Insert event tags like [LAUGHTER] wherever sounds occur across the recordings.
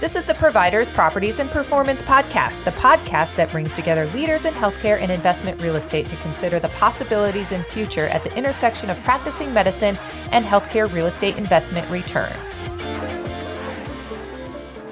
This is the Providers, Properties, and Performance Podcast, the podcast that brings together leaders in healthcare and investment real estate to consider the possibilities in future at the intersection of practicing medicine and healthcare real estate investment returns.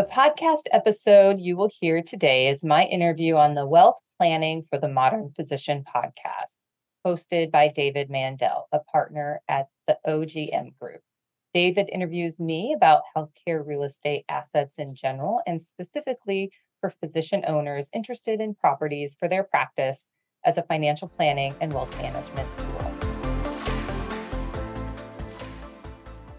The podcast episode you will hear today is my interview on the Wealth Planning for the Modern Physician podcast, hosted by David Mandell, a partner at the OJM Group. David interviews me about healthcare real estate assets in general and specifically for physician owners interested in properties for their practice as a financial planning and wealth management tool.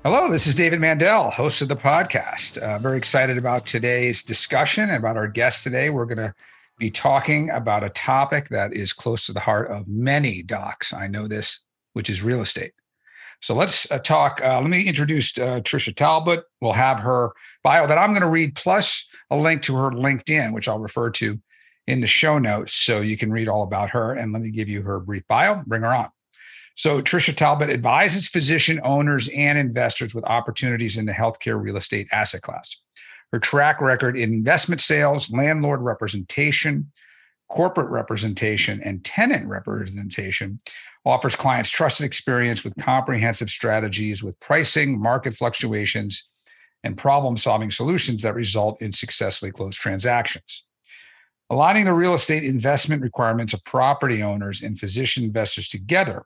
Hello, this is David Mandell, host of the podcast. Uh, very excited about today's discussion and about our guest today. We're going to be talking about a topic that is close to the heart of many docs. I know this, which is real estate. So let's uh, talk. Uh, let me introduce uh, Trisha Talbot. We'll have her bio that I'm going to read, plus a link to her LinkedIn, which I'll refer to in the show notes so you can read all about her. And let me give you her brief bio. Bring her on. So, Trisha Talbot advises physician owners and investors with opportunities in the healthcare real estate asset class. Her track record in investment sales, landlord representation, corporate representation, and tenant representation offers clients trusted experience with comprehensive strategies with pricing, market fluctuations, and problem solving solutions that result in successfully closed transactions. Aligning the real estate investment requirements of property owners and physician investors together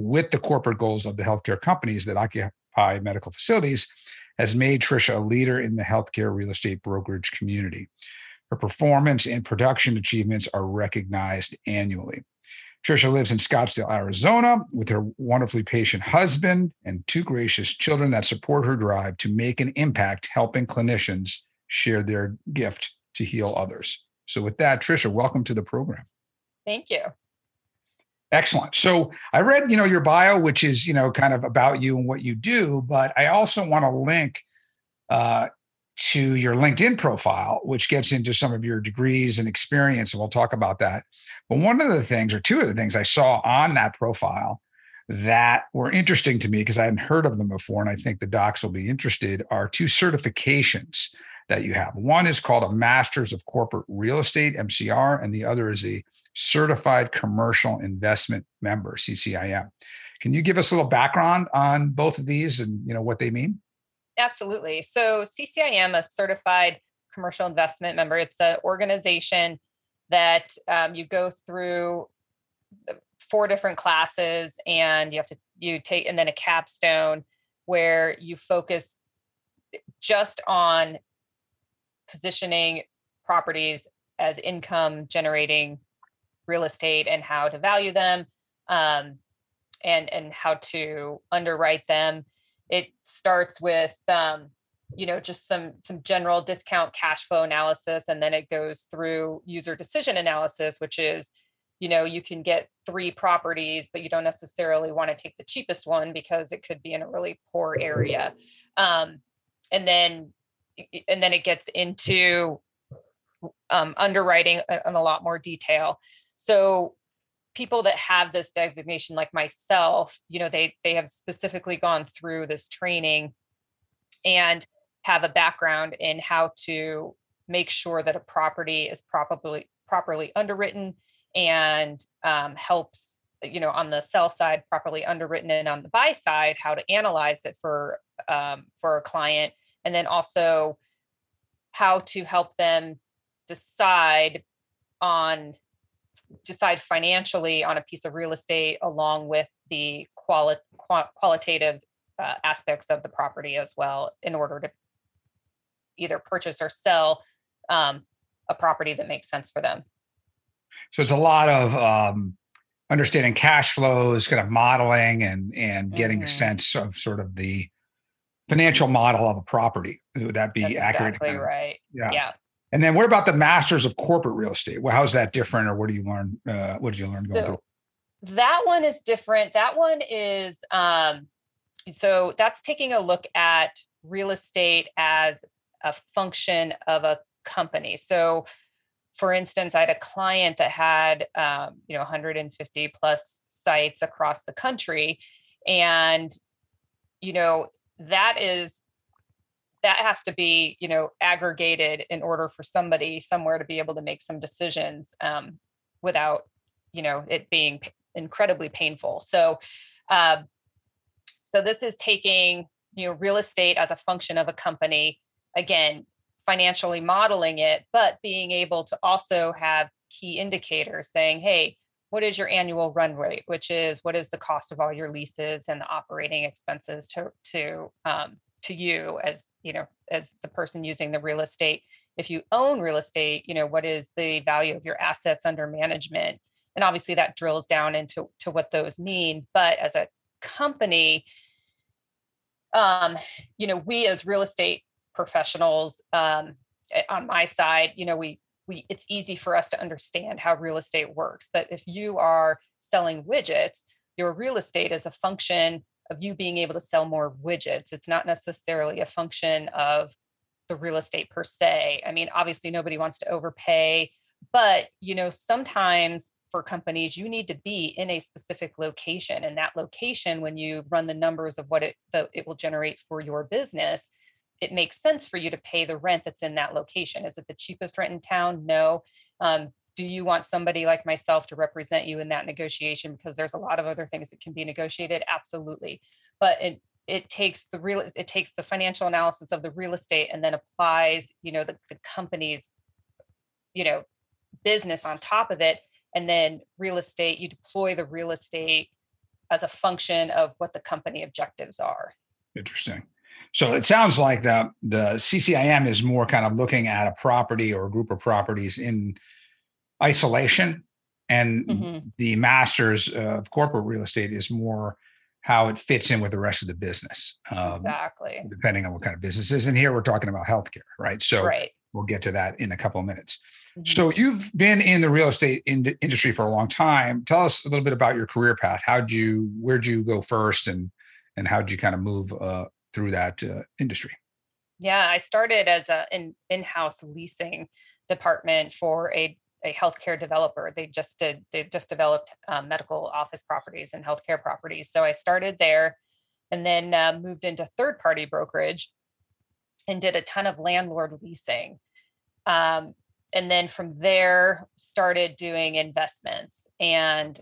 with the corporate goals of the healthcare companies that occupy medical facilities has made Trisha a leader in the healthcare real estate brokerage community. Her performance and production achievements are recognized annually. Trisha lives in Scottsdale, Arizona, with her wonderfully patient husband and two gracious children that support her drive to make an impact helping clinicians share their gift to heal others. So, with that, Trisha, welcome to the program. Thank you. Excellent. So I read, you know, your bio, which is, you know, kind of about you and what you do, but I also want to link uh, to your LinkedIn profile, which gets into some of your degrees and experience, and we'll talk about that. But one of the things, or two of the things I saw on that profile that were interesting to me because I hadn't heard of them before, and I think the docs will be interested, are two certifications that you have. One is called a Masters of Corporate Real Estate, MCR, and the other is a Certified Commercial Investment Member, CCIM. Can you give us a little background on both of these and you know what they mean? Absolutely. So CCIM, a certified commercial investment member, it's an organization that um, you go through four different classes and you have to you take and then a capstone where you focus just on positioning properties as income generating real estate and how to value them um, and and how to underwrite them. It starts with um, you know just some some general discount cash flow analysis and then it goes through user decision analysis which is you know you can get three properties but you don't necessarily want to take the cheapest one because it could be in a really poor area. Um, and then and then it gets into um, underwriting in a lot more detail so people that have this designation like myself you know they they have specifically gone through this training and have a background in how to make sure that a property is properly properly underwritten and um, helps you know on the sell side properly underwritten and on the buy side how to analyze it for um, for a client. And then also how to help them decide on decide financially on a piece of real estate along with the quali- qualitative uh, aspects of the property as well in order to either purchase or sell um, a property that makes sense for them. So it's a lot of um, understanding cash flows, kind of modeling, and and getting mm-hmm. a sense of sort of the financial model of a property. Would that be That's accurate? Exactly right. Yeah. Yeah. And then what about the masters of corporate real estate? Well, how's that different or what do you learn? Uh, what did you learn going so, through? That one is different. That one is, um, so that's taking a look at real estate as a function of a company. So for instance, I had a client that had, um, you know, 150 plus sites across the country. And, you know, that is that has to be you know aggregated in order for somebody somewhere to be able to make some decisions um, without you know it being incredibly painful. So uh, so this is taking you know real estate as a function of a company again financially modeling it but being able to also have key indicators saying hey what is your annual run rate? which is what is the cost of all your leases and the operating expenses to to um, to you as you know as the person using the real estate. If you own real estate you know what is the value of your assets under management? And obviously that drills down into to what those mean. But as a company um you know we as real estate professionals um eh, on my side you know we we it's easy for us to understand how real estate works. But if you are selling widgets your real estate is a function of you being able to sell more widgets. It's not necessarily a function of the real estate per se. I mean, obviously nobody wants to overpay, but you know, sometimes for companies you need to be in a specific location and that location when you run the numbers of what it the, it will generate for your business it makes sense for you to pay the rent that's in that location is it the cheapest rent in town no um, do you want somebody like myself to represent you in that negotiation? Because there's a lot of other things that can be negotiated absolutely. But it it takes the real it takes the financial analysis of the real estate and then applies you know the, the company's you know business on top of it and then real estate you deploy the real estate as a function of what the company objectives are. Interesting. So it sounds like the the CCIM is more kind of looking at a property or a group of properties in isolation and mm-hmm. the masters of corporate real estate is more how it fits in with the rest of the business um, exactly. depending on what kind of business is. And here we're talking about healthcare right? So right. we'll get to that in a couple of minutes. Mm-hmm. so you've been in the real estate in- industry for a long time. Tell us a little bit about your career path. How'd you where'd you go first and and how'd you kind of move uh, through that uh, industry? Yeah i started as a in, in-house leasing department for a a healthcare developer. They just did, they just developed um, medical office properties and healthcare properties. So I started there and then uh, moved into third party brokerage and did a ton of landlord leasing. Um, and then from there, started doing investments. And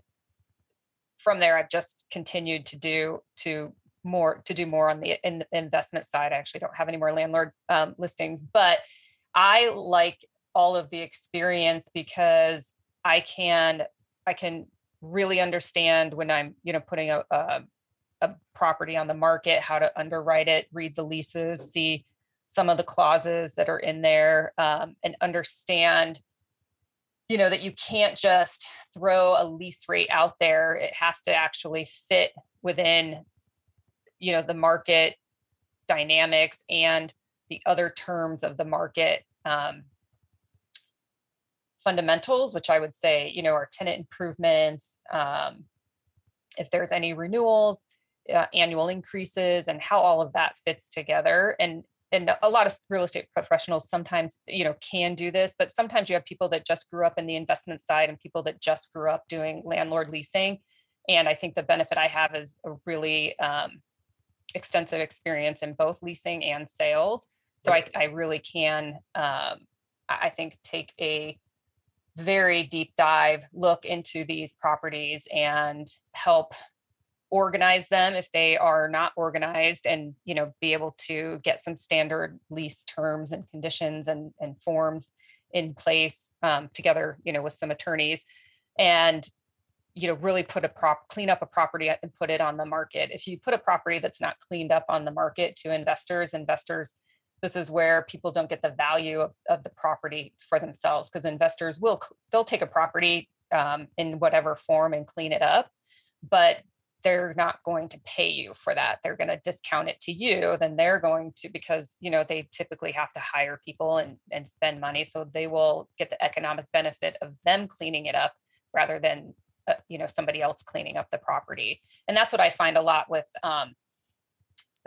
from there, I've just continued to do to more to do more on the in, investment side. I actually don't have any more landlord um, listings, but I like all of the experience because I can I can really understand when I'm you know putting a, a, a property on the market how to underwrite it, read the leases, see some of the clauses that are in there, um, and understand you know that you can't just throw a lease rate out there. It has to actually fit within you know the market dynamics and the other terms of the market um, fundamentals, which I would say, you know, are tenant improvements, um, if there's any renewals, uh, annual increases, and how all of that fits together. And and a lot of real estate professionals sometimes, you know, can do this, but sometimes you have people that just grew up in the investment side and people that just grew up doing landlord leasing. And I think the benefit I have is a really um, extensive experience in both leasing and sales. So I, I really can, um, I think, take a very deep dive look into these properties and help organize them if they are not organized and you know be able to get some standard lease terms and conditions and, and forms in place um, together you know with some attorneys and you know really put a prop clean up a property and put it on the market. If you put a property that's not cleaned up on the market to investors investors this is where people don't get the value of, of the property for themselves because investors will they'll take a property um, in whatever form and clean it up but they're not going to pay you for that. They're going to discount it to you then they're going to because you know they typically have to hire people and and spend money so they will get the economic benefit of them cleaning it up rather than uh, you know somebody else cleaning up the property. And that's what i find a lot with um,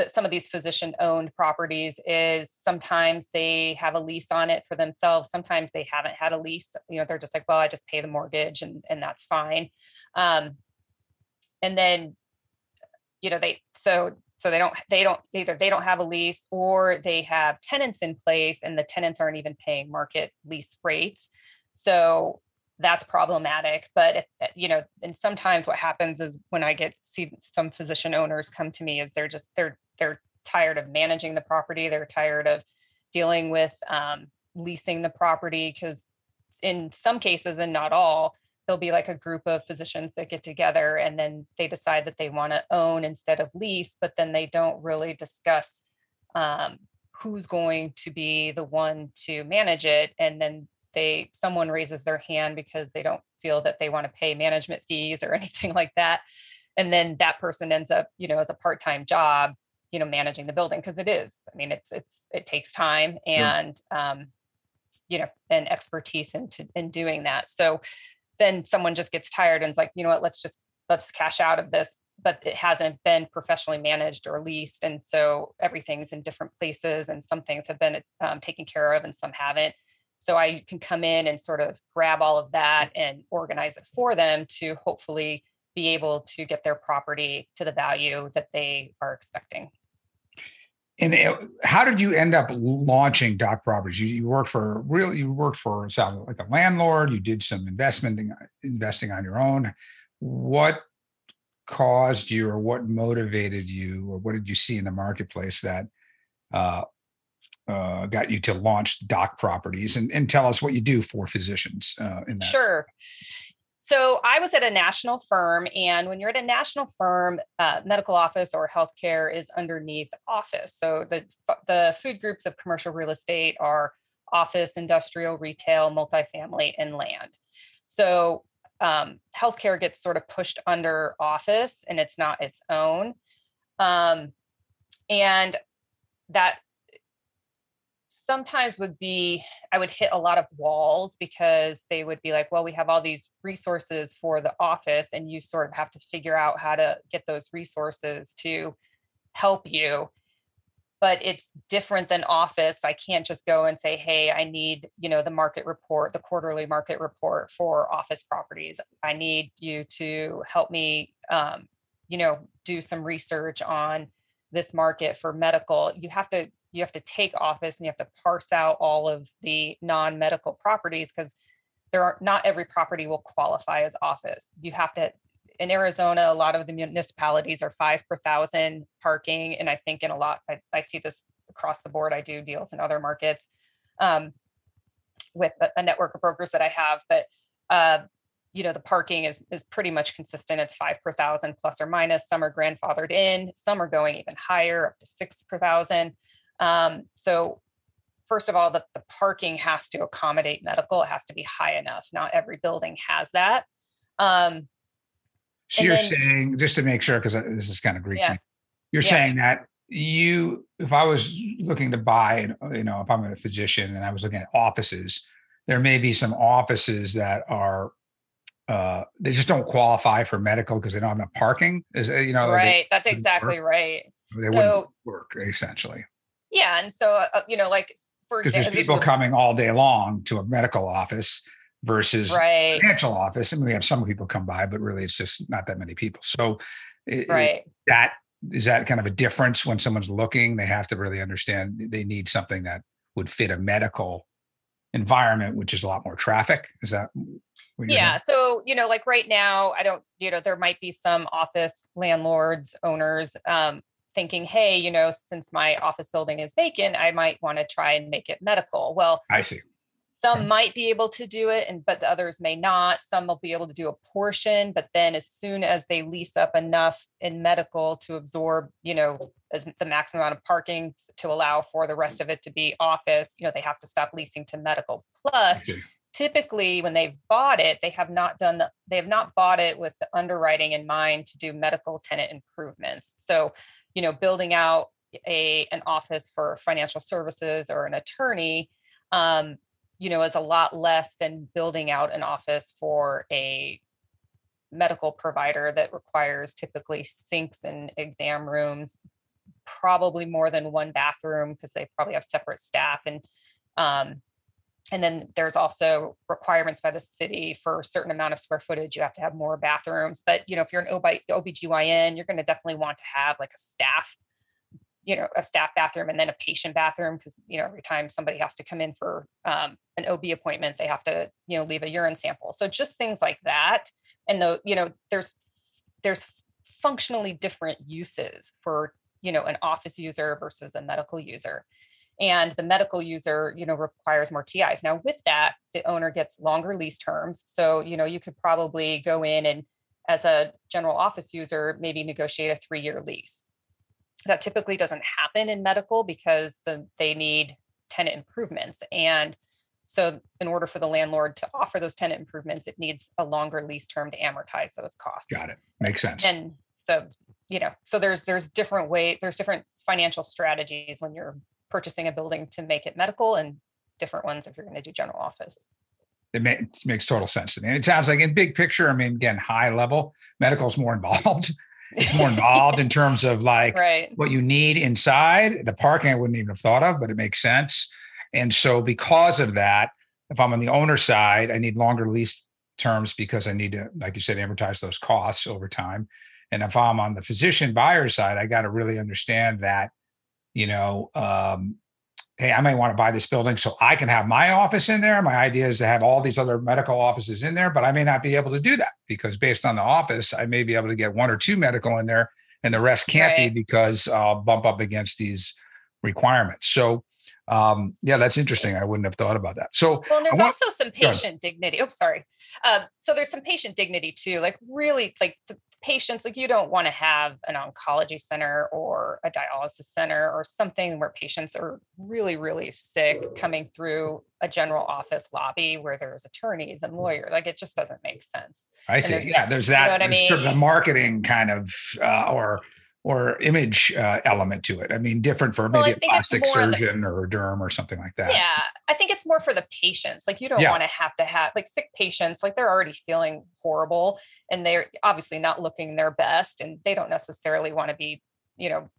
that some of these physician owned properties is sometimes they have a lease on it for themselves sometimes they haven't had a lease you know they're just like well i just pay the mortgage and and that's fine. Um, and then you know they so so they don't they don't either they don't have a lease or they have tenants in place and the tenants aren't even paying market lease rates. So that's problematic but you know and sometimes what happens is when i get see some physician owners come to me is they're just they're they're tired of managing the property they're tired of dealing with um, leasing the property because in some cases and not all there'll be like a group of physicians that get together and then they decide that they want to own instead of lease but then they don't really discuss um, who's going to be the one to manage it and then they someone raises their hand because they don't feel that they want to pay management fees or [LAUGHS] anything like that. And then that person ends up you know as a part-time job you know managing the building because it is i mean it's it's it takes time and yeah. um you know and expertise into in doing that so then someone just gets tired and is like you know what let's just let's cash out of this but it hasn't been professionally managed or leased and so everything's in different places and some things have been um, taken care of and some haven't so I can come in and sort of grab all of that and organize it for them to hopefully be able to get their property to the value that they are expecting. And eh, how did you end up launching Doc Properties? You, you worked for really You worked for like a landlord. You did some investment investing on your own. What caused you, or what motivated you, or what did you see in the marketplace that uh, uh, got you to launch Doc properties and, and tell us what you do for physicians uh, in that sure so i was at a national firm and when you're at a national firm uh, medical office or healthcare is underneath office. So the the food groups of commercial real estate are office industrial retail multifamily and land. So um, healthcare gets sort of pushed under office and it's not its own. Um, and that sometimes would be I would hit a lot of walls because they would be like, well, we have all these resources for the office, and you sort of have to figure out how to get those resources to help you. But it's different than office. I can't just go and say, hey, I need, you know, the market report, the quarterly market report for office properties. I need you to help me, um, you know, do some research on this market for medical. You have to you have to take office and you have to parse out all of the non-medical properties because there are not every property will qualify as office. You have to in Arizona, a lot of the municipalities are five per thousand parking. And I think in a lot, I, I see this across the board. I do deals in other markets um, with a, a, network of brokers that I have, but uh, you know the parking is is pretty much consistent it's five per thousand plus or minus some are grandfathered in some are going even higher up to six per thousand um, so first of all, the, the parking has to accommodate medical. It has to be high enough. Not every building has that. Um, so you're then, saying, just to make sure, because this is kind of Greek, yeah. you're yeah. saying that you, if I was looking to buy, you know, if I'm a physician and I was looking at offices, there may be some offices that are uh, they just don't qualify for medical because they don't have enough parking. Is you know right? That's exactly work. right. They so, wouldn't work essentially. Yeah, and so uh, you know, like for because there's people coming all day long to a medical office versus right. financial office. I mean, we have some people come by, but really, it's just not that many people. So, it, right, it, that is that kind of a difference when someone's looking. They have to really understand they need something that would fit a medical environment, which is a lot more traffic. Is that? yeah. Saying? So, you know, like right now, I don't, you know, there might be some office landlords, owners um, thinking, hey, you know, since my office building is vacant, I might want to try and make it medical. Well, I see. Some might be able to do it, and but the others may not. Some will be able to do a portion, but then as soon as they lease up enough in medical to absorb, you know, as the maximum amount of parking to allow for the rest of it to be office, you know, they have to stop leasing to medical. Plus, typically when they've bought it they have not done the they have not bought it with the underwriting in mind to do medical tenant improvements so you know building out a an office for financial services or an attorney um, you know is a lot less than building out an office for a medical provider that requires typically sinks and exam rooms probably more than one bathroom because they probably have separate staff and um, and then there's also requirements by the city for a certain amount of square footage. You have to have more bathrooms. But you know if you're an OB, obgyn you're going to definitely want to have like a staff you know a staff bathroom and then a patient bathroom because you know every time somebody has to come in for um, an ob appointment they have to you know leave a urine sample. So just things like that. And the you know there's there's functionally different uses for you know an office user versus a medical user and the medical user you know requires more tis now with that the owner gets longer lease terms. So you know you could probably go in and as a general office user maybe negotiate a three year lease. That typically doesn't happen in medical because the, they need tenant improvements. And so in order for the landlord to offer those tenant improvements it needs a longer lease term to amortize those costs. Got it. Makes sense. And so you know so there's there's different way there's different financial strategies when you're purchasing a building to make it medical and different ones if you're going to do general office it, makes makes total sense to me and it sounds like in big picture i mean again high level medical is more involved [LAUGHS] it's more involved in terms of like right. what you need inside. The parking I wouldn't even have thought of, but it makes sense. And so because of that, if I'm on the owner side, I need longer lease terms because I need to, like you said, amortize those costs over time. And if I'm on the physician buyer side, I got to really understand that, you know, um, hey, I may want to buy this building so I can have my office in there. My idea is to have all these other medical offices in there, but I may not be able to do that because based on the office, I may be able to get one or two medical in there and the rest can't right. be because I'll bump up against these requirements. So, um, yeah, that's interesting. I wouldn't have thought about that. So, well, there's want, also some patient dignity. Oh, sorry. Um, so there's some patient dignity too. Like really, like the, patients like you don't want to have an oncology center or a dialysis center or something where patients are really really sick coming through a general office lobby where there's attorneys and lawyers like it just doesn't make sense i see there's, yeah there's that you know what I mean? sort of the marketing kind of uh, or or image uh, element to it. I mean, different for maybe well, a plastic surgeon the, or a derm or something like that. Yeah, I think it's more for the patients. Like you don't yeah. want to have to have like sick patients. Like they're already feeling horrible, and they're obviously not looking their best, and they don't necessarily want to be, you know,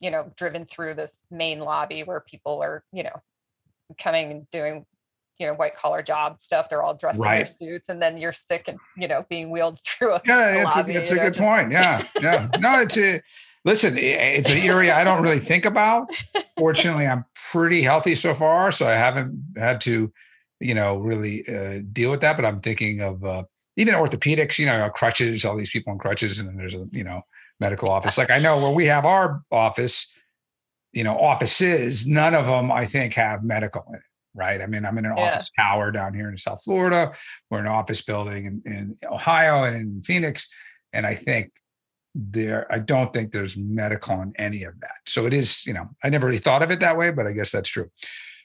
you know, driven through this main lobby where people are, you know, coming and doing you know white collar job stuff they're all dressed right. in their suits and then you're sick and you know being wheeled [LAUGHS] through a yeah it's lobby, a, it's a know, good just... point yeah yeah. No it's a listen it's an area i don't really think about. [LAUGHS] Fortunately i'm pretty healthy so far so i haven't had to you know really uh, deal with that but i'm thinking of uh, even orthopedics you know crutches all these people in crutches and then there's a you know medical office. Like i know where we have our office you know offices none of them i think have medical in it right? I mean, I'm in an yeah. office tower down here in South Florida. We're in an office building in, in Ohio and in Phoenix. And I think there, I don't think there's medical in any of that. So it is, you know, I never really thought of it that way, but I guess that's true.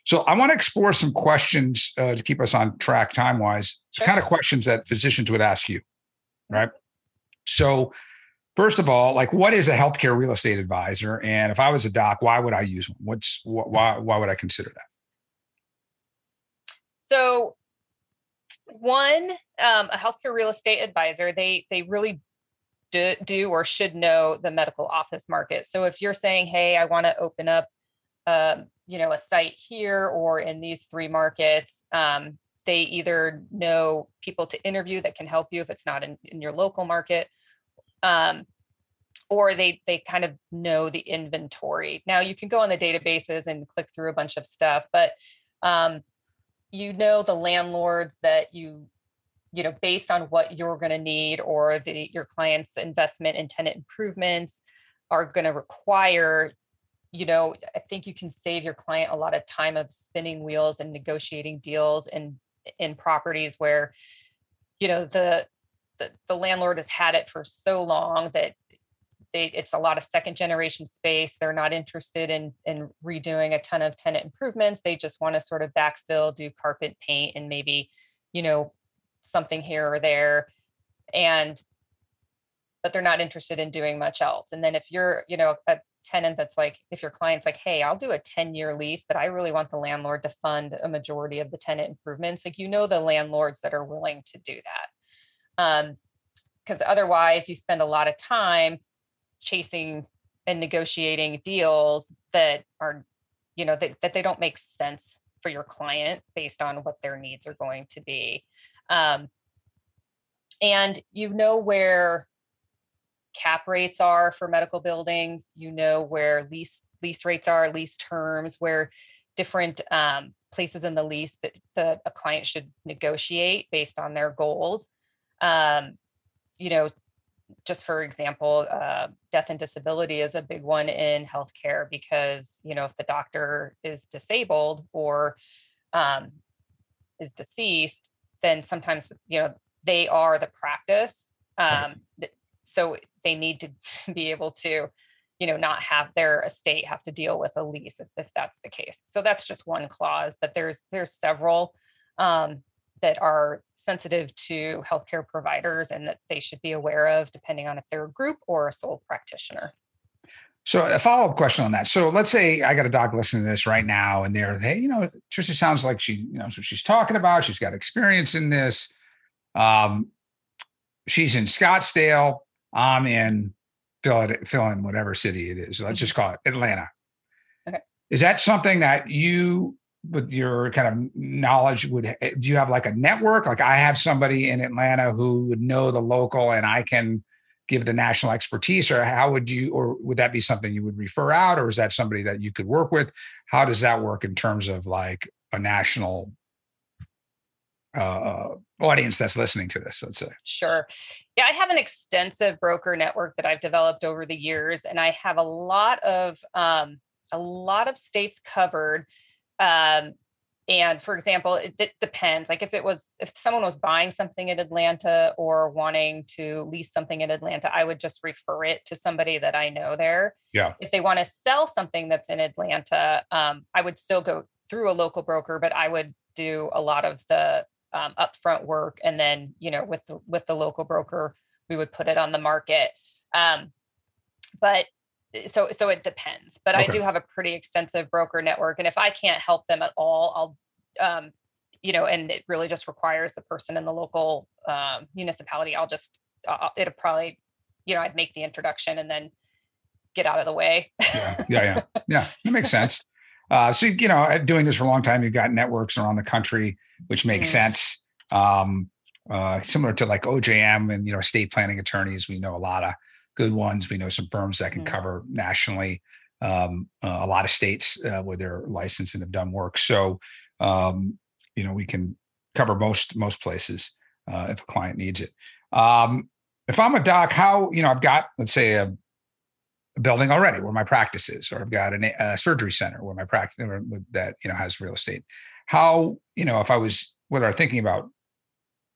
So I want to explore some questions uh, to keep us on track time wise, sure. kind of questions that physicians would ask you, right? So, first of all, like, what is a healthcare real estate advisor? And if I was a doc, why would I use one? What's why why would I consider that? So, one, um, a healthcare real estate advisor, they they really do, do or should know the medical office market. So, if you're saying, "Hey, I want to open up, um, you know, a site here or in these three markets," um, they either know people to interview that can help you if it's not in, in your local market, um, or they they kind of know the inventory. Now, you can go on the databases and click through a bunch of stuff, but um, you know the landlords that you you know based on what you're going to need or the your client's investment in tenant improvements are going to require you know i think you can save your client a lot of time of spinning wheels and negotiating deals in in properties where you know the the, the landlord has had it for so long that they it's a lot of second generation space. They're not interested in in redoing a ton of tenant improvements. They just want to sort of backfill, do carpet paint, and maybe, you know, something here or there. And but they're not interested in doing much else. And then if you're, you know, a tenant that's like, if your client's like, hey, I'll do a 10 year lease, but I really want the landlord to fund a majority of the tenant improvements, like, you know, the landlords that are willing to do that. Um, because otherwise you spend a lot of time chasing and negotiating deals that are you know that, that they don't make sense for your client based on what their needs are going to be. Um, and you know where cap rates are for medical buildings. You know where lease lease rates are lease terms where different um, places in the lease that the, a client should negotiate based on their goals. Um, you know, just for example, uh, death and disability is a big one in healthcare because, you know, if the doctor is disabled or um, is deceased, then sometimes, you know, they are the practice. Um, so they need to [LAUGHS] be able to, you know, not have their estate have to deal with a lease if, if that's the case. So that's just one clause, but there's there's several. Um, that are sensitive to healthcare providers and that they should be aware of depending on if they're a group or a sole practitioner. So a follow-up question on that. So let's say I got a doc listening to this right now and they're, hey, you know, Trisha sounds like she you knows what she's talking about. She's got experience in this. Um, she's in Scottsdale. I'm in fill it, fill in whatever city it is. Let's just mm-hmm. call it Atlanta. Okay. Is that something that you with your kind of knowledge would eh, do you have like a network? Like i have somebody in atlanta who would know the local and i can give the national expertise or how would you or would that be something you would refer out or is that somebody that you could work with? How does that work in terms of like a national uh, audience that's listening to this let's say? Sure. Yeah i have an extensive broker network that i've developed over the years and i have a lot of um, a lot of states covered um, and for example, it, it, depends. Like if it was, if someone was buying something in Atlanta or wanting to lease something in Atlanta, I would just refer it to somebody that I know there. Yeah. If they want to sell something that's in Atlanta, um, I would still go through a local broker, but I would do a lot of the um, upfront work, and then you know with the with the local broker, we would put it on the market. Um, but so so it depends but okay. i do have a pretty extensive broker network and if i can't help them at all i'll um you know and it really just requires the person in the local um, municipality i'll just uh, it'll probably you know i'd make the introduction and then get out of the way yeah yeah yeah yeah that makes sense [LAUGHS] uh, so you know doing this for a long time you've got networks around the country which makes mm-hmm. sense um, uh, similar to like OJM and you know estate planning attorneys we know a lot of good ones. We know some firms that can mm-hmm. cover nationally, um, uh, a lot of states uh, where they're licensed and have done work. So, um, you know, we can cover most most places uh, if a client needs it. Um, if I'm a doc, how you know I've got let's say a, a building already where my practice is, or I've got an, a surgery center where my practice that you know has real estate. How you know if I was whether I'm thinking about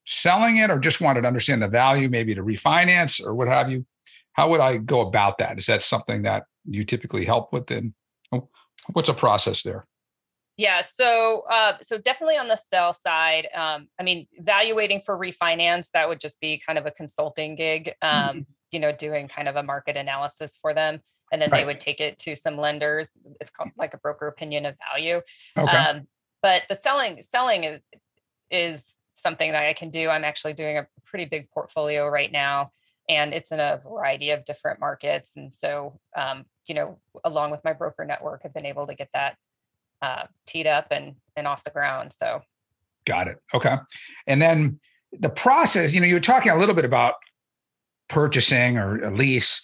selling it or just wanted to understand the value, maybe to refinance or what have you how would I go about that? Is that something that you typically help with? And what's a process there? Yeah, so uh, so definitely on the sell side. Um, I mean, evaluating for refinance that would just be kind of a consulting gig. Um, mm-hmm. You know, doing kind of a market analysis for them, and then right. they would take it to some lenders. It's called like a broker opinion of value. Okay. Um, but the selling selling is is something that I can do. I'm actually doing a pretty big portfolio right now and it's in a variety of different markets. And so, um, you know, along with my broker network, I've been able to get that uh, teed up and and off the ground. So, got it. Okay, and then the process. You know, you were talking a little bit about purchasing or a lease.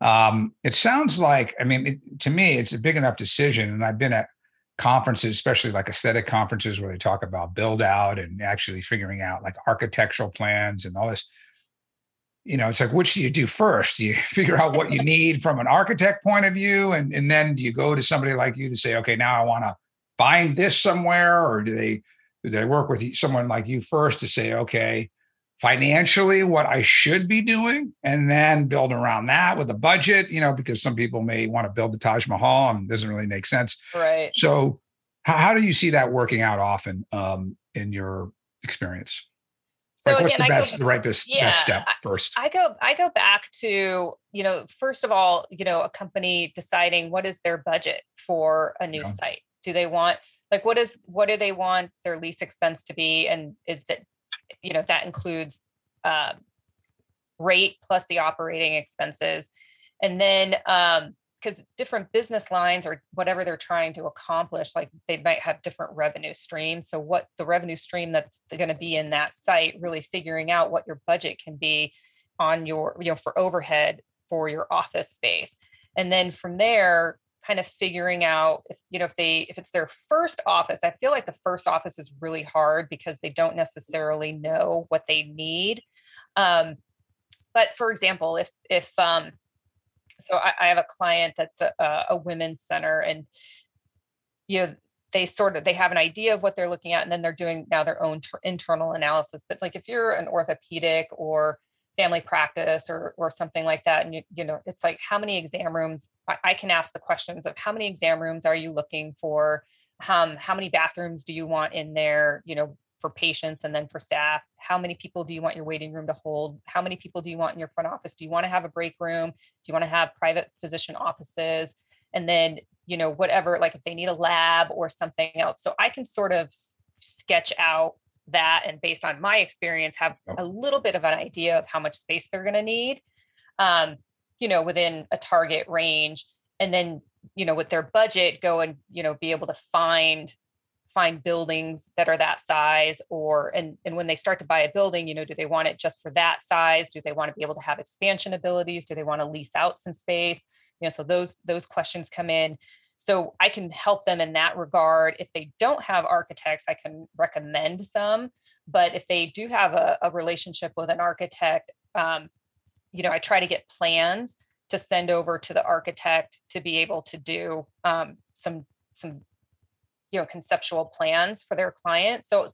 Um, it sounds like, I mean, it, to me, it's a big enough decision, and I've been at conferences, especially like aesthetic conferences where they talk about build out and actually figuring out like architectural plans and all this you know, it's like, which do you do first? Do you [LAUGHS] figure out what you [LAUGHS] need from an architect point of view? And, and then do you go to somebody like you to say, okay, now I want to find this somewhere? Or do they, do they work with someone like you first to say, okay, financially what I should be doing and then build around that with a budget, you know, because some people may want to build the Taj Mahal and it doesn't really make sense. Right. So how, how do you see that working out often um, in your experience? So like, again, what's the I best, go, the right best, yeah, best step first? I go, I go back to, you know, first of all, you know, a company deciding what is their budget for a new Yeah. site. Do they want, like, what is, what do they want their lease expense to be? And is that, you know, that includes uh, rate plus the operating expenses. And then, um, because different business lines or whatever they're trying to accomplish, like they might have different revenue streams. So, what the revenue stream that's going to be in that site, really figuring out what your budget can be on your, you know, for overhead for your office space. And then from there, kind of figuring out if, you know, if they, if it's their first office, I feel like the first office is really hard because they don't necessarily know what they need. Um, but for example, if, if, um, so I, I have a client that's a, a women's center and you know they sort of they have an idea of what they're looking at and then they're doing now their own ter- internal analysis. But like if you're an orthopedic or family practice or or something like that and you, you know it's like how many exam rooms I, I can ask the questions of how many exam rooms are you looking for? Um, how many bathrooms do you want in there? You know for patients and then for staff how many people do you want your waiting room to hold? How many people do you want in your front office? Do you want to have a break room? Do you want to have private physician offices? And then you know whatever like if they need a lab or something else. So i can sort of sketch out that and based on my experience have a little bit of an idea of how much space they're going to need um you know within a target range. And then you know with their budget go and you know be able to find find buildings that are that size or and and when they start to buy a building you know do they want it just for that size? Do they want to be able to have expansion abilities? Do they want to lease out some space? You know so those those questions come in. So i can help them in that regard. If they don't have architects i can recommend some but if they do have a, a relationship with an architect um, you know i try to get plans to send over to the architect to be able to do um, some some you know conceptual plans for their client. So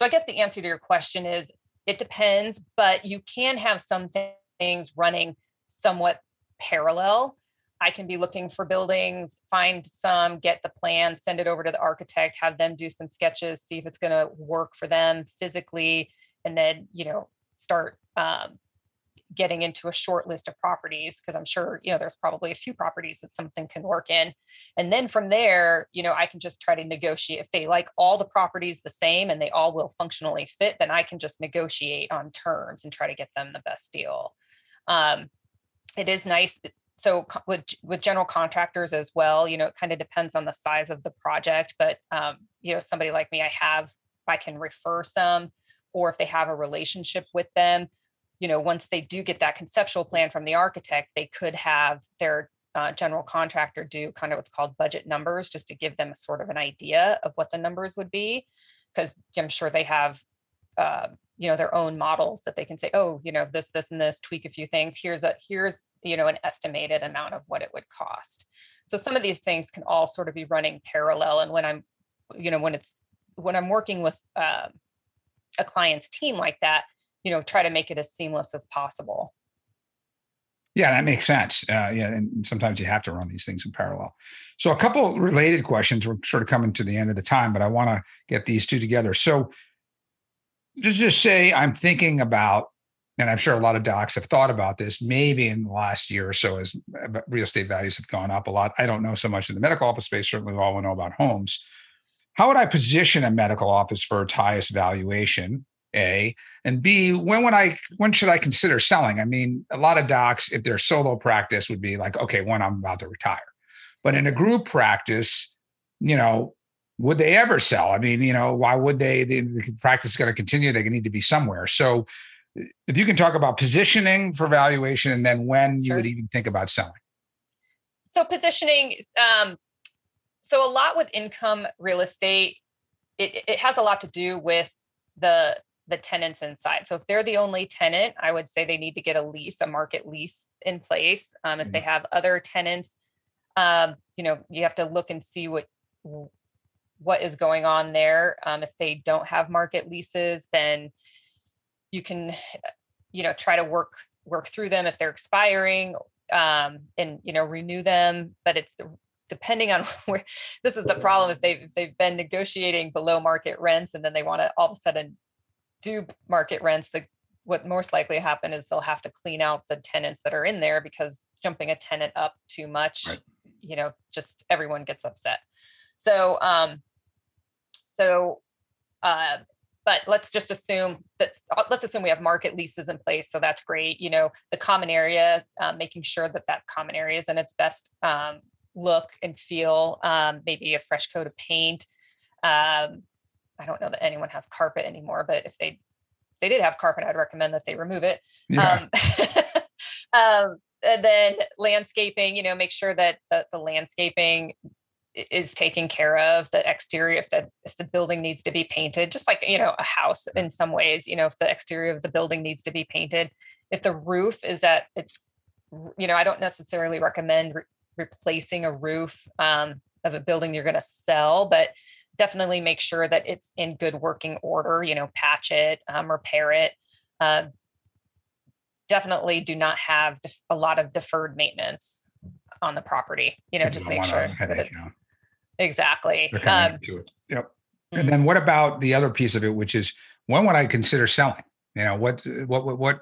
so i guess the answer to your question is it depends but you can have some thi- things running somewhat parallel. I can be looking for buildings find some get the plan send it over to the architect have them do some sketches see if it's going to work for them physically and then you know start um, getting into a short list of properties because i'm sure you know there's probably a few properties that something can work in. And then from there you know i can just try to negotiate. If they like all the properties the same and they all will functionally fit then i can just negotiate on terms and try to get them the best deal. Um, it is nice so with with general contractors as well you know it kind of depends on the size of the project but um, you know somebody like me i have i can refer some or if they have a relationship with them you know once they do get that conceptual plan from the architect they could have their uh, general contractor do kind of what's called budget numbers just to give them a sort of an idea of what the numbers would be. Because i'm sure they have uh, you know their own models that they can say oh you know this this and this tweak a few things. Here's a here's you know an estimated amount of what it would cost. So some of these things can all sort of be running parallel and when i'm you know when it's when i'm working with uh, a client's team like that you know try to make it as seamless as possible Yeah, that makes sense. Uh, yeah, and sometimes you have to run these things in parallel. So, a couple related questions. We're sort of coming to the end of the time, but I want to get these two together. So, just just say I'm thinking about, and I'm sure a lot of docs have thought about this. Maybe in the last year or so, as uh, real estate values have gone up a lot. I don't know so much in the medical office space. Certainly, we all know about homes. How would I position a medical office for its highest valuation? A and B, when would I when should I consider selling? I mean, a lot of docs, if they're solo practice, would be like, okay, when I'm about to retire. But in a group practice, you know, would they ever sell? I mean, you know, why would they? The, the practice is going to continue. They need to be somewhere. So, if you can talk about positioning for valuation, and then when you would even think about selling. so positioning um so a lot with income real estate it, it has a lot to do with the the tenants inside. So if they're the only tenant i would say they need to get a lease a market lease in place um, if they have other tenants. Um, you know you have to look and see what what is going on there. Um, if they don't have market leases then you can you know try to work work through them if they're expiring um, and you know renew them. But it's depending on [LAUGHS] where this is the problem if they've they've been negotiating below market rents and then they want to all of a sudden do market rents the what most likely happen is they'll have to clean out the tenants that are in there because jumping a tenant up too much right. you know just everyone gets upset so um so uh but let's just assume that uh, let's assume we have market leases in place so that's great you know the common area um, making sure that that common area is in its best um, look and feel, um, maybe a fresh coat of paint. Um, I don't know that anyone has carpet anymore, but if they they did have carpet, I'd recommend that they remove it. Yeah. Um, [LAUGHS] um, and then landscaping, you know, make sure that the, the landscaping is taken care of the exterior if the if the building needs to be painted just like you know a house in some ways you know if the exterior of the building needs to be painted if the roof is that it's you know i don't necessarily recommend replacing a roof um, of a building you're going to sell, but definitely make sure that it's in good working order. You know, patch it, um, repair it. Uh, definitely do not have def- a lot of deferred maintenance on the property. You know, just make sure that it's exactly. Um. Yep. Mm-hmm. And then what about the other piece of it, which is when would I consider selling? You know, what what what, what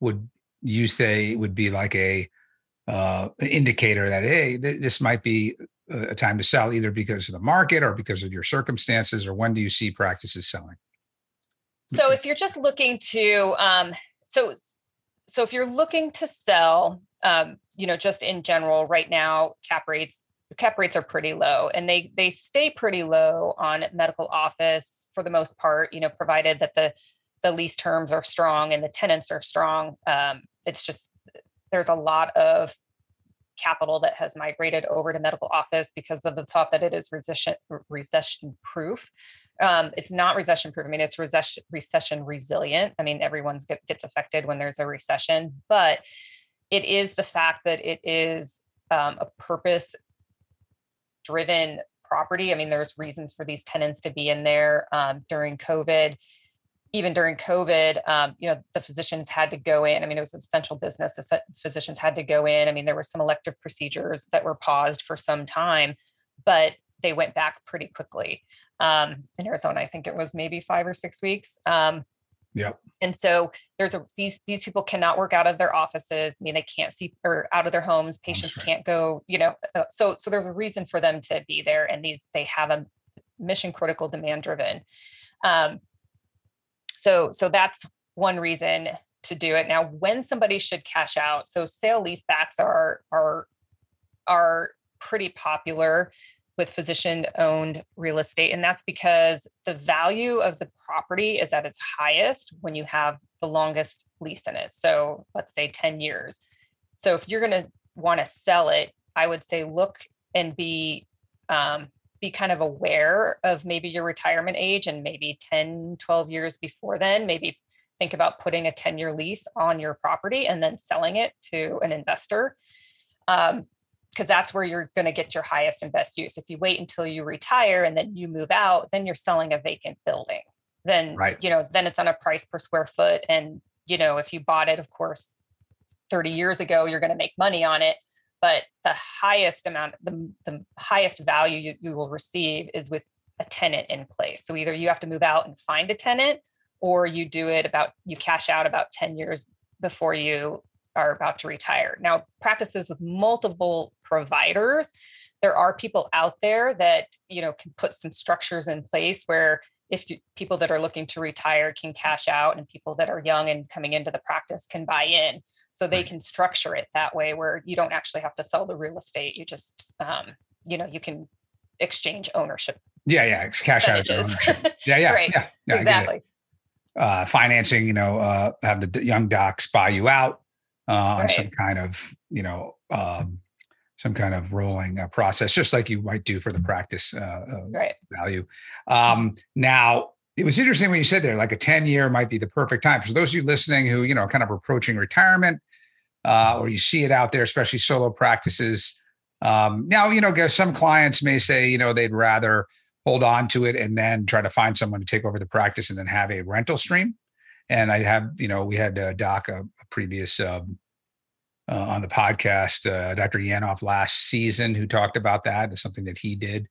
would you say would be like a uh, indicator that hey, th- this might be a time to sell, either because of the market or because of your circumstances, or when do you see practices selling? So if you're just looking to, um, so so if you're looking to sell, um, you know, just in general, right now cap rates cap rates are pretty low, and they they stay pretty low on medical office for the most part. You know, provided that the the lease terms are strong and the tenants are strong. Um, it's just there's a lot of capital that has migrated over to medical office because of the thought that it is recession recession proof. Um, it's not recession proof. I mean, it's recession recession resilient. I mean, everyone's get, gets affected when there's a recession, but it is the fact that it is um, a purpose driven property. I mean, there's reasons for these tenants to be in there um, during COVID even during COVID, um, you know, the physicians had to go in. I mean, it was essential business. The physicians had to go in. I mean, there were some elective procedures that were paused for some time, but they went back pretty quickly. Um, in Arizona, I think it was maybe five or six weeks. Um, yeah. And so there's a these these people cannot work out of their offices. I mean, they can't see or out of their homes. Patients can't go. You know, uh, so so there's a reason for them to be there, and these they have a mission critical, demand driven. Um, so so that's one reason to do it. Now, when somebody should cash out, so sale leasebacks are are are pretty popular with physician owned real estate and that's because the value of the property is at its highest when you have the longest lease in it. So, let's say 10 years. So, if you're going to want to sell it, I would say look and be um, be kind of aware of maybe your retirement age and maybe 10, 12 years before then, maybe think about putting a 10 year lease on your property and then selling it to an investor. Um, because that's where you're going to get your highest and best use. If you wait until you retire and then you move out, then you're selling a vacant building. Then, right. you know, then it's on a price per square foot. And, you know, if you bought it, of course, 30 years ago, you're going to make money on it but the highest amount the, the highest value you, you will receive is with a tenant in place. So either you have to move out and find a tenant or you do it about you cash out about 10 years before you are about to retire. Now practices with multiple providers there are people out there that you know can put some structures in place where if you, people that are looking to retire can cash out and people that are young and coming into the practice can buy in so they can structure it that way where you don't actually have to sell the real estate you just um, you know you can exchange ownership yeah yeah it's cash out yeah [LAUGHS] yeah right. yeah, yeah exactly. Uh, financing you know uh, have the young docs buy you out uh, on right. some kind of you know um, some kind of rolling uh, process just like you might do for the practice uh, uh, right. value. Um, now it was interesting when you said there, like a 10 year might be the perfect time. For those of you listening who, you know, kind of approaching retirement, uh, or you see it out there, especially solo practices. Um, now, you know, some clients may say, you know, they'd rather hold on to it and then try to find someone to take over the practice and then have a rental stream. and I have, you know, we had uh, Doc a, a previous um, uh, on the podcast, uh, Dr. Yanoff last season, who talked about that. It's something that he did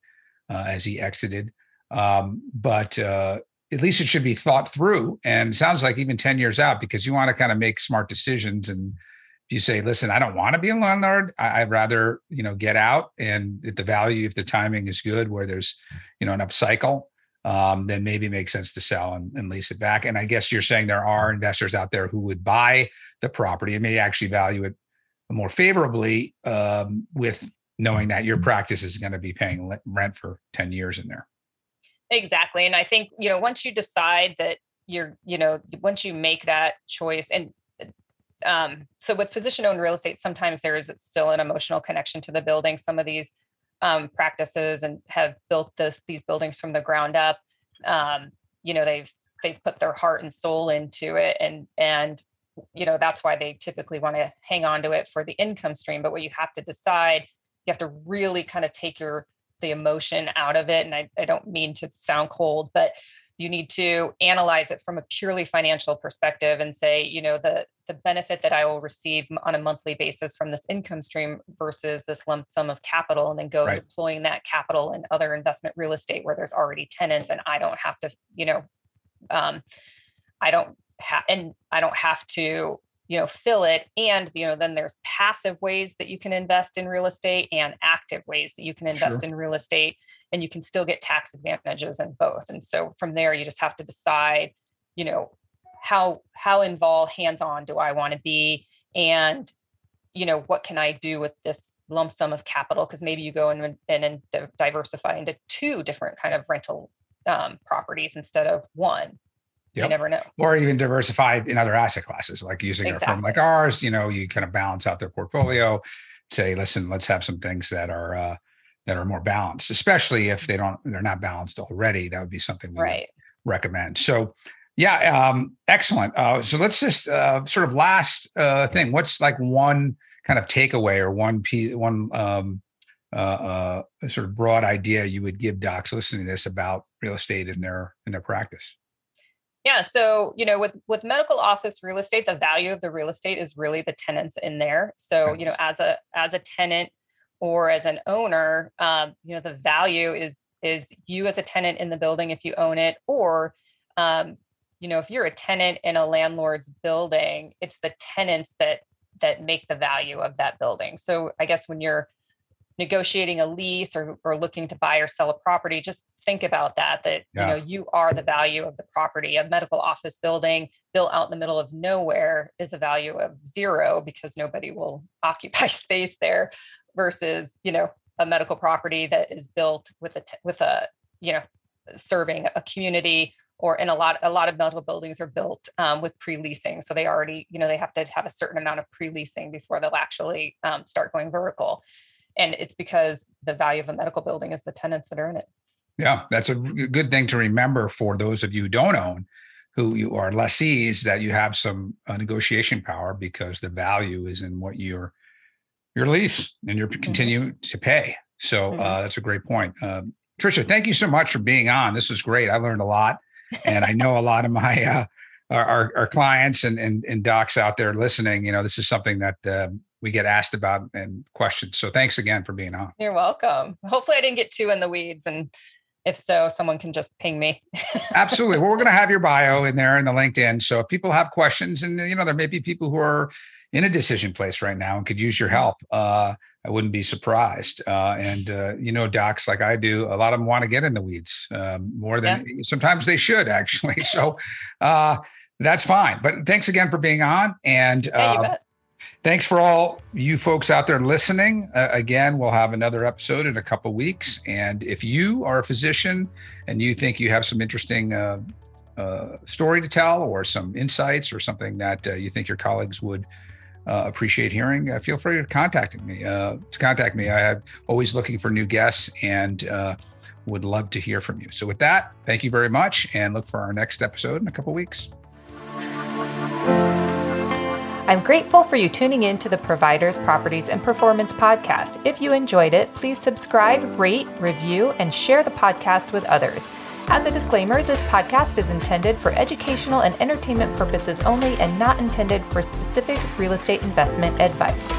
uh, as he exited. Um, but uh, at least it should be thought through. And sounds like even 10 years out, because you want to kind of make smart decisions. And you say, listen, I don't want to be a landlord, I- would rather, you know, get out. And if the value, if the timing is good, where there's, you know, an upcycle, um, then maybe it makes sense to sell and, and, lease it back. And I guess you're saying there are investors out there who would buy the property and may actually value it more favorably um, with knowing that your practice is going to be paying rent for 10 years in there. Exactly. And I think, you know, once you decide that you're, you know, once you make that choice and um, so with physician owned real estate, sometimes there is still an emotional connection to the building. Some of these um, practices and have built this these buildings from the ground up. Um, you know, they've they've put their heart and soul into it, and and you know that's why they typically want to hang on to it for the income stream but what you have to decide you have to really kind of take your the emotion out of it and I, I don't mean to sound cold but you need to analyze it from a purely financial perspective and say you know the the benefit that i will receive on a monthly basis from this income stream versus this lump sum of capital and then go right. deploying that capital in other investment real estate where there's already tenants and i don't have to you know um, i don't have and I don't have to you know fill it and you know then there's passive ways that you can invest in real estate and active ways that you can invest sure. in real estate and you can still get tax advantages in both. And so from there you just have to decide you know how how involved hands on do i want to be? And you know what can i do with this lump sum of capital? Because maybe you go and, and, and diversify into two different kind of rental um, properties instead of one Yep. You never know. Or even diversified in other asset classes, like using exactly. a firm like ours, you know, you kind of balance out their portfolio, say, listen, let's have some things that are uh, that are more balanced, especially if they don't they're not balanced already. That would be something we right. recommend. So yeah, um, excellent. Uh, so let's just uh, sort of last uh, thing. What's like one kind of takeaway or one piece, one um, uh, uh, sort of broad idea you would give docs listening to this about real estate in their in their practice? Yeah, so you know, with with medical office real estate, the value of the real estate is really the tenants in there. So you know, as a as a tenant or as an owner, um, you know, the value is is you as a tenant in the building if you own it, or um, you know, if you're a tenant in a landlord's building, it's the tenants that that make the value of that building. So I guess when you're negotiating a lease or, or looking to buy or sell a property, just think about that, that, yeah. you know, you are the value of the property. A medical office building built out in the middle of nowhere is a value of zero because nobody will [LAUGHS] occupy space there versus, you know, a medical property that is built with a, with a, you know, serving a community or in a lot a lot of medical buildings are built um, with pre-leasing so they already you know they have to have a certain amount of pre-leasing before they'll actually um, start going vertical and it's because the value of a medical building is the tenants that are in it. Yeah that's a good thing to remember for those of you who don't own who you are lessees that you have some uh, negotiation power because the value is in what your your lease and you're mm-hmm. continue to pay. So uh, mm-hmm. uh, that's a great point. Uh, trisha thank you so much for being on. This was great. I learned a lot and i know a lot of my uh, our, our, clients and, and, and docs out there listening. You know this is something that uh, we get asked about and questions. So thanks again for being on. You're welcome. Hopefully I didn't get too in the weeds and if so, someone can just ping me. Absolutely. Well, we're going to have your bio in there in the LinkedIn. So if people have questions and, you know, there may be people who are in a decision place right now and could use your help. Uh, I wouldn't be surprised. Uh, and, uh, you know, docs like I do, a lot of them want to get in the weeds um, more than yeah. sometimes they should actually. [LAUGHS] So uh, that's fine. But thanks again for being on. And yeah, Thanks for all you folks out there listening. Uh, again, we'll have another episode in a couple weeks. And if you are a physician and you think you have some interesting uh, uh, story to tell or some insights or something that uh, you think your colleagues would uh, appreciate hearing, uh, feel free to contact me. to contact me, I am always looking for new guests and would love to hear from you. So, with that, thank you very much, and look for our next episode in a couple weeks. I'm grateful for you tuning in to the Providers, Properties, and Performance podcast. If you enjoyed it, please subscribe, rate, review, and share the podcast with others. As a disclaimer, this podcast is intended for educational and entertainment purposes only and not intended for specific real estate investment advice.